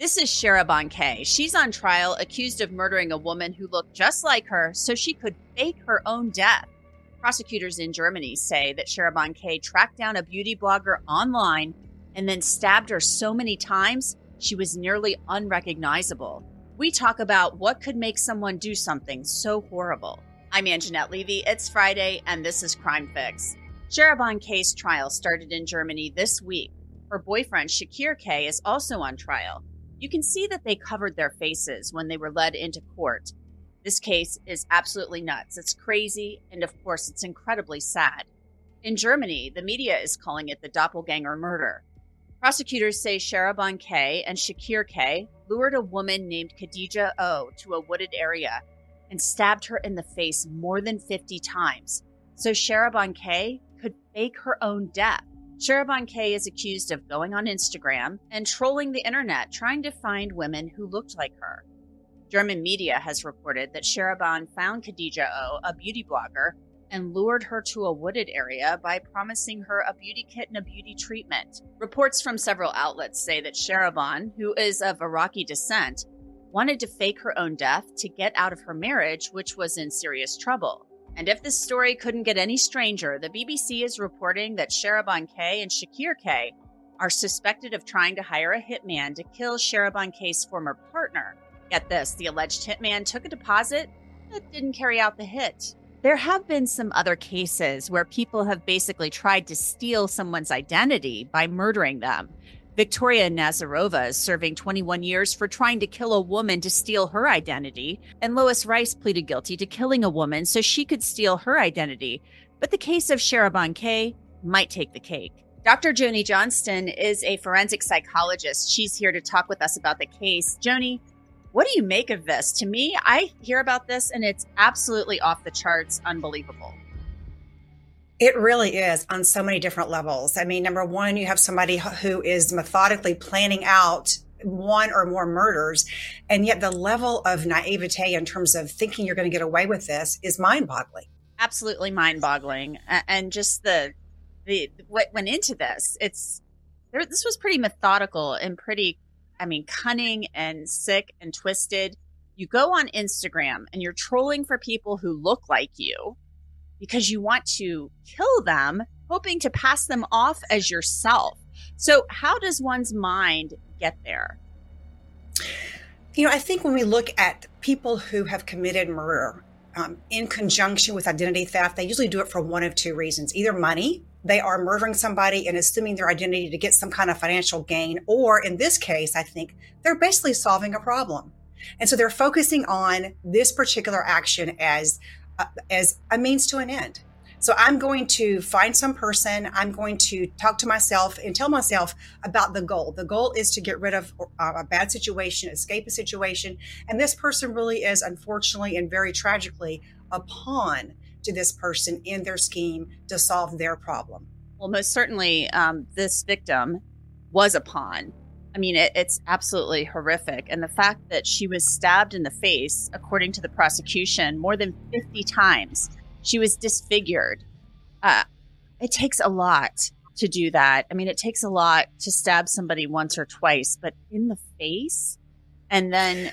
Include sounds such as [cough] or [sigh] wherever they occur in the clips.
This is Shara Kay. She's on trial accused of murdering a woman who looked just like her so she could fake her own death. Prosecutors in Germany say that Shara Kay tracked down a beauty blogger online and then stabbed her so many times she was nearly unrecognizable. We talk about what could make someone do something so horrible. I'm Angenette Levy. It's Friday, and this is Crime Fix. Shara Kay's trial started in Germany this week. Her boyfriend, Shakir K, is also on trial. You can see that they covered their faces when they were led into court. This case is absolutely nuts. It's crazy, and of course, it's incredibly sad. In Germany, the media is calling it the doppelganger murder. Prosecutors say Sharaban K and Shakir K lured a woman named Khadidja O to a wooded area and stabbed her in the face more than 50 times so Sharaban K could fake her own death. Sharaban K is accused of going on Instagram and trolling the internet trying to find women who looked like her. German media has reported that Sharaban found Khadidja O, a beauty blogger, and lured her to a wooded area by promising her a beauty kit and a beauty treatment. Reports from several outlets say that Sharaban, who is of Iraqi descent, wanted to fake her own death to get out of her marriage, which was in serious trouble. And if this story couldn't get any stranger, the BBC is reporting that Sharaban K and Shakir K are suspected of trying to hire a hitman to kill Sharaban K's former partner. Get this the alleged hitman took a deposit but didn't carry out the hit. There have been some other cases where people have basically tried to steal someone's identity by murdering them. Victoria Nazarova is serving 21 years for trying to kill a woman to steal her identity, and Lois Rice pleaded guilty to killing a woman so she could steal her identity. But the case of Sharaban K might take the cake. Dr. Joni Johnston is a forensic psychologist. She's here to talk with us about the case. Joni, what do you make of this? To me, I hear about this and it's absolutely off the charts, unbelievable. It really is on so many different levels. I mean, number one, you have somebody who is methodically planning out one or more murders. And yet the level of naivete in terms of thinking you're going to get away with this is mind boggling. Absolutely mind boggling. And just the, the, what went into this, it's, there, this was pretty methodical and pretty, I mean, cunning and sick and twisted. You go on Instagram and you're trolling for people who look like you because you want to kill them, hoping to pass them off as yourself. So, how does one's mind get there? You know, I think when we look at people who have committed murder um, in conjunction with identity theft, they usually do it for one of two reasons either money, they are murdering somebody and assuming their identity to get some kind of financial gain, or in this case, I think they're basically solving a problem. And so they're focusing on this particular action as as a means to an end. So I'm going to find some person. I'm going to talk to myself and tell myself about the goal. The goal is to get rid of uh, a bad situation, escape a situation. And this person really is, unfortunately and very tragically, a pawn to this person in their scheme to solve their problem. Well, most certainly, um, this victim was a pawn. I mean, it, it's absolutely horrific. And the fact that she was stabbed in the face, according to the prosecution, more than 50 times, she was disfigured. Uh, it takes a lot to do that. I mean, it takes a lot to stab somebody once or twice, but in the face and then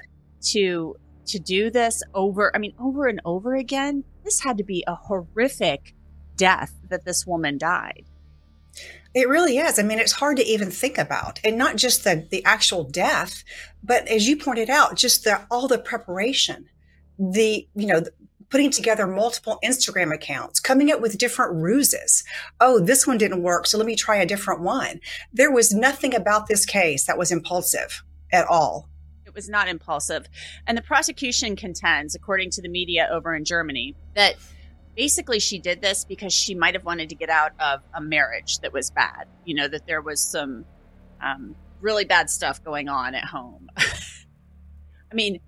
to to do this over, I mean, over and over again, this had to be a horrific death that this woman died. It really is. I mean, it's hard to even think about, and not just the the actual death, but as you pointed out, just the all the preparation, the you know, putting together multiple Instagram accounts, coming up with different ruses. Oh, this one didn't work, so let me try a different one. There was nothing about this case that was impulsive at all. It was not impulsive. And the prosecution contends, according to the media over in Germany, that basically she did this because she might have wanted to get out of a marriage that was bad. You know, that there was some um, really bad stuff going on at home. [laughs] I mean,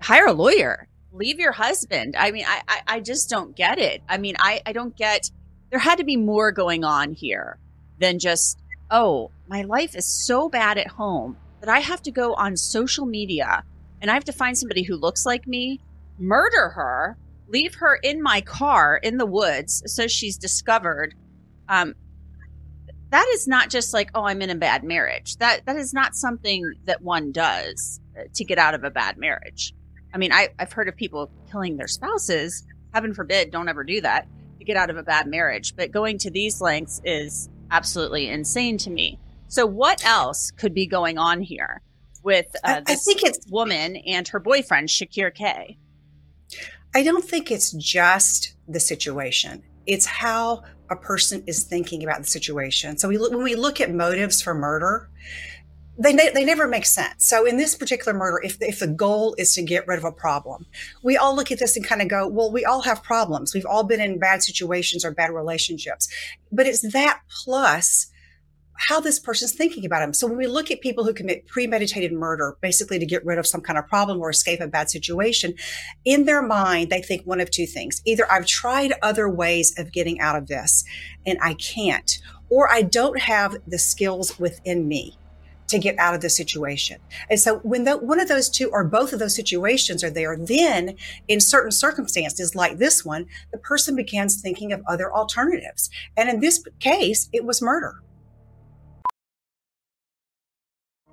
hire a lawyer leave your husband. I mean, I, I, I just don't get it. I mean, I, I don't get, there had to be more going on here than just, oh, my life is so bad at home that I have to go on social media and I have to find somebody who looks like me, murder her, leave her in my car in the woods so she's discovered. Um, that is not just like, oh, I'm in a bad marriage. That that is not something that one does to get out of a bad marriage. I mean, I, I've heard of people killing their spouses. Heaven forbid, don't ever do that to get out of a bad marriage. But going to these lengths is absolutely insane to me. So, what else could be going on here with uh, this I think it's, woman and her boyfriend, Shakir K? I don't think it's just the situation. It's how a person is thinking about the situation. So we, when we look at motives for murder, they, they never make sense. So in this particular murder, if, if the goal is to get rid of a problem, we all look at this and kind of go, well, we all have problems. We've all been in bad situations or bad relationships, but it's that plus how this person's thinking about him. So when we look at people who commit premeditated murder, basically to get rid of some kind of problem or escape a bad situation, in their mind, they think one of two things. Either I've tried other ways of getting out of this and I can't, or I don't have the skills within me to get out of the situation. And so when the, one of those two or both of those situations are there, then in certain circumstances like this one, the person begins thinking of other alternatives. And in this case, it was murder.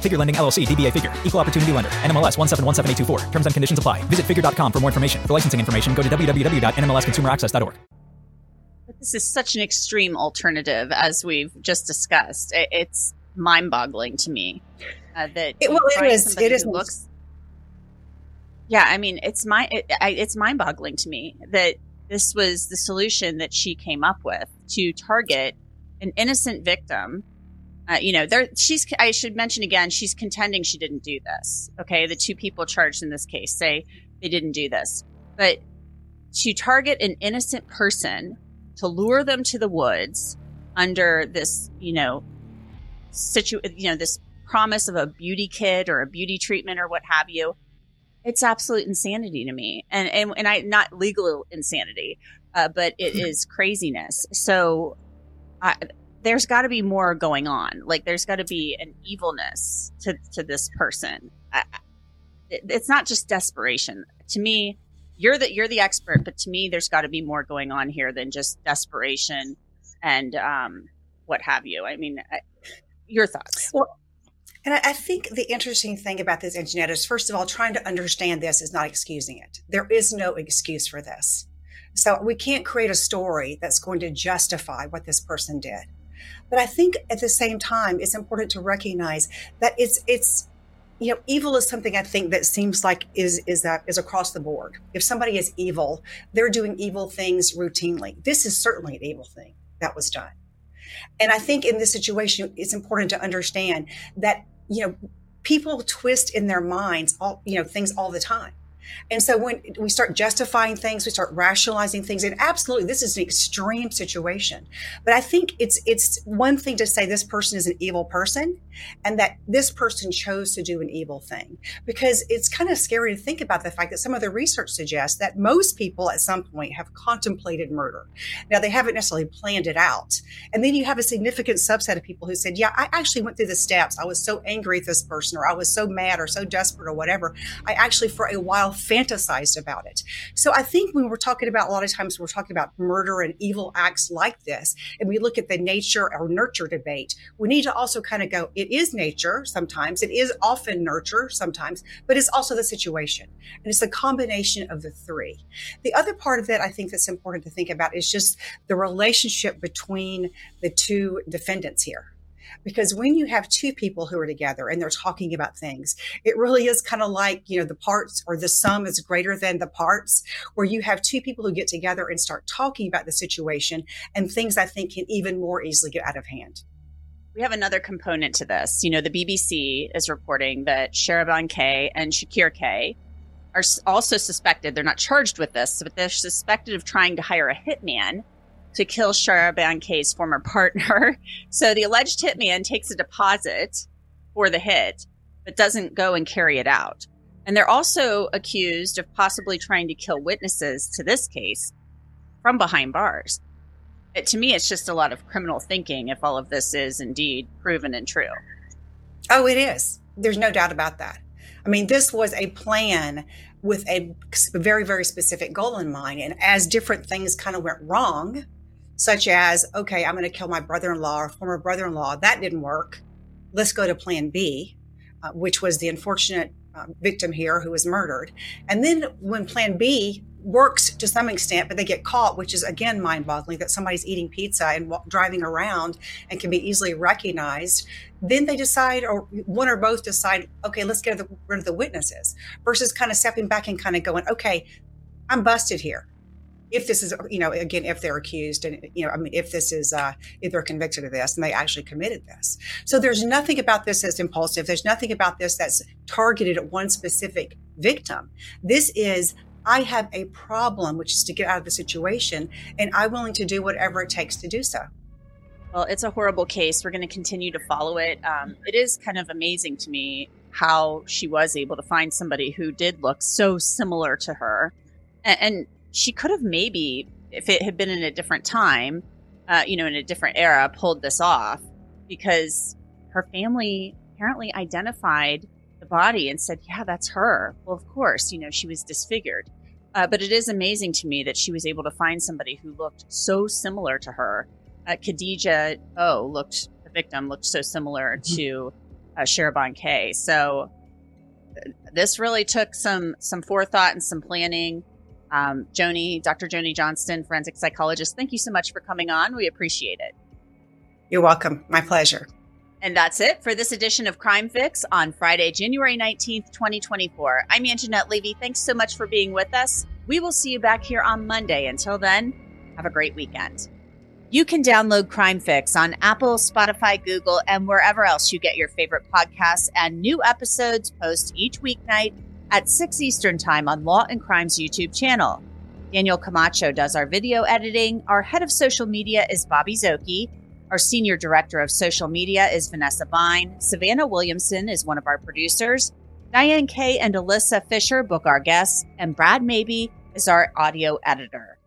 Figure Lending LLC, DBA Figure, Equal Opportunity Lender, NMLS 1717824. Terms and conditions apply. Visit figure.com for more information. For licensing information, go to www.nmlsconsumeraccess.org. But this is such an extreme alternative, as we've just discussed. It's mind-boggling to me uh, that it, well, it is. It is. Looks, yeah, I mean, it's my it, it's mind-boggling to me that this was the solution that she came up with to target an innocent victim. Uh, you know, there she's. I should mention again, she's contending she didn't do this. Okay, the two people charged in this case say they didn't do this, but to target an innocent person to lure them to the woods under this, you know, situ, you know, this promise of a beauty kit or a beauty treatment or what have you. It's absolute insanity to me. And, and, and I, not legal insanity, uh, but it [clears throat] mm-hmm. craziness. So I, there's got to be more going on. Like there's got to be an evilness to, to this person. I, it, it's not just desperation. To me, you're the you're the expert, but to me, there's got to be more going on here than just desperation and um, what have you. I mean, I, your thoughts? Well, and I think the interesting thing about this, Angenette, is first of all, trying to understand this is not excusing it. There is no excuse for this. So we can't create a story that's going to justify what this person did. But I think at the same time, it's important to recognize that it's it's you know evil is something I think that seems like is is that is across the board. If somebody is evil, they're doing evil things routinely. This is certainly an evil thing that was done. And I think in this situation, it's important to understand that, you know, people twist in their minds all, you know, things all the time. And so when we start justifying things, we start rationalizing things, and absolutely this is an extreme situation. But I think it's it's one thing to say this person is an evil person and that this person chose to do an evil thing. Because it's kind of scary to think about the fact that some of the research suggests that most people at some point have contemplated murder. Now they haven't necessarily planned it out. And then you have a significant subset of people who said, Yeah, I actually went through the steps. I was so angry at this person, or I was so mad or so desperate or whatever. I actually for a while fantasized about it. So I think when we're talking about a lot of times we're talking about murder and evil acts like this, and we look at the nature or nurture debate, we need to also kind of go, it is nature sometimes, it is often nurture sometimes, but it's also the situation. And it's a combination of the three. The other part of it I think that's important to think about is just the relationship between the two defendants here because when you have two people who are together and they're talking about things, it really is kind of like, you know, the parts or the sum is greater than the parts, where you have two people who get together and start talking about the situation and things I think can even more easily get out of hand. We have another component to this. You know, the BBC is reporting that Sharaban K and Shakir K are also suspected, they're not charged with this, but they're suspected of trying to hire a hitman to kill Sharaban K's former partner. [laughs] So the alleged hitman takes a deposit for the hit, but doesn't go and carry it out. And they're also accused of possibly trying to kill witnesses to this case from behind bars. It, to me, it's just a lot of criminal thinking if all of this is indeed proven and true. Oh, it is. There's no doubt about that. I mean, this was a plan with a very, very specific goal in mind. And as different things kind of went wrong, such as, okay, I'm going to kill my brother in law or former brother in law. That didn't work. Let's go to plan B, uh, which was the unfortunate uh, victim here who was murdered. And then when plan B works to some extent, but they get caught, which is again mind boggling that somebody's eating pizza and w- driving around and can be easily recognized. Then they decide, or one or both decide, okay, let's get rid of the witnesses versus kind of stepping back and kind of going, okay, I'm busted here if this is, you know, again, if they're accused and, you know, I mean, if this is, uh, if they're convicted of this and they actually committed this. So there's nothing about this that's impulsive. There's nothing about this that's targeted at one specific victim. This is, I have a problem, which is to get out of the situation, and I'm willing to do whatever it takes to do so. Well, it's a horrible case. We're going to continue to follow it. Um, it is kind of amazing to me how she was able to find somebody who did look so similar to her. And, and she could have maybe, if it had been in a different time, uh, you know, in a different era, pulled this off because her family apparently identified the body and said, yeah, that's her. Well, of course, you know, she was disfigured. Uh, but it is amazing to me that she was able to find somebody who looked so similar to her. Uh, Khadidja Oh looked, the victim looked so similar mm-hmm. to uh, Sharaban K. So uh, this really took some some forethought and some planning. Um, Joni, Dr. Joni Johnston, forensic psychologist, thank you so much for coming on. We appreciate it. You're welcome. My pleasure. And that's it for this edition of Crime Fix on Friday, January 19th, 2024. I'm Angenette Levy. Thanks so much for being with us. We will see you back here on Monday. Until then, have a great weekend. You can download Crime Fix on Apple, Spotify, Google, and wherever else you get your favorite podcasts, and new episodes post each weeknight at 6 Eastern Time on Law and Crime's YouTube channel. Daniel Camacho does our video editing. Our head of social media is Bobby Szoke. Our senior director of social media is Vanessa Bein. Savannah Williamson is one of our producers. Diane Kaye and Alyssa Fisher book our guests, and Brad Maybe is our audio editor.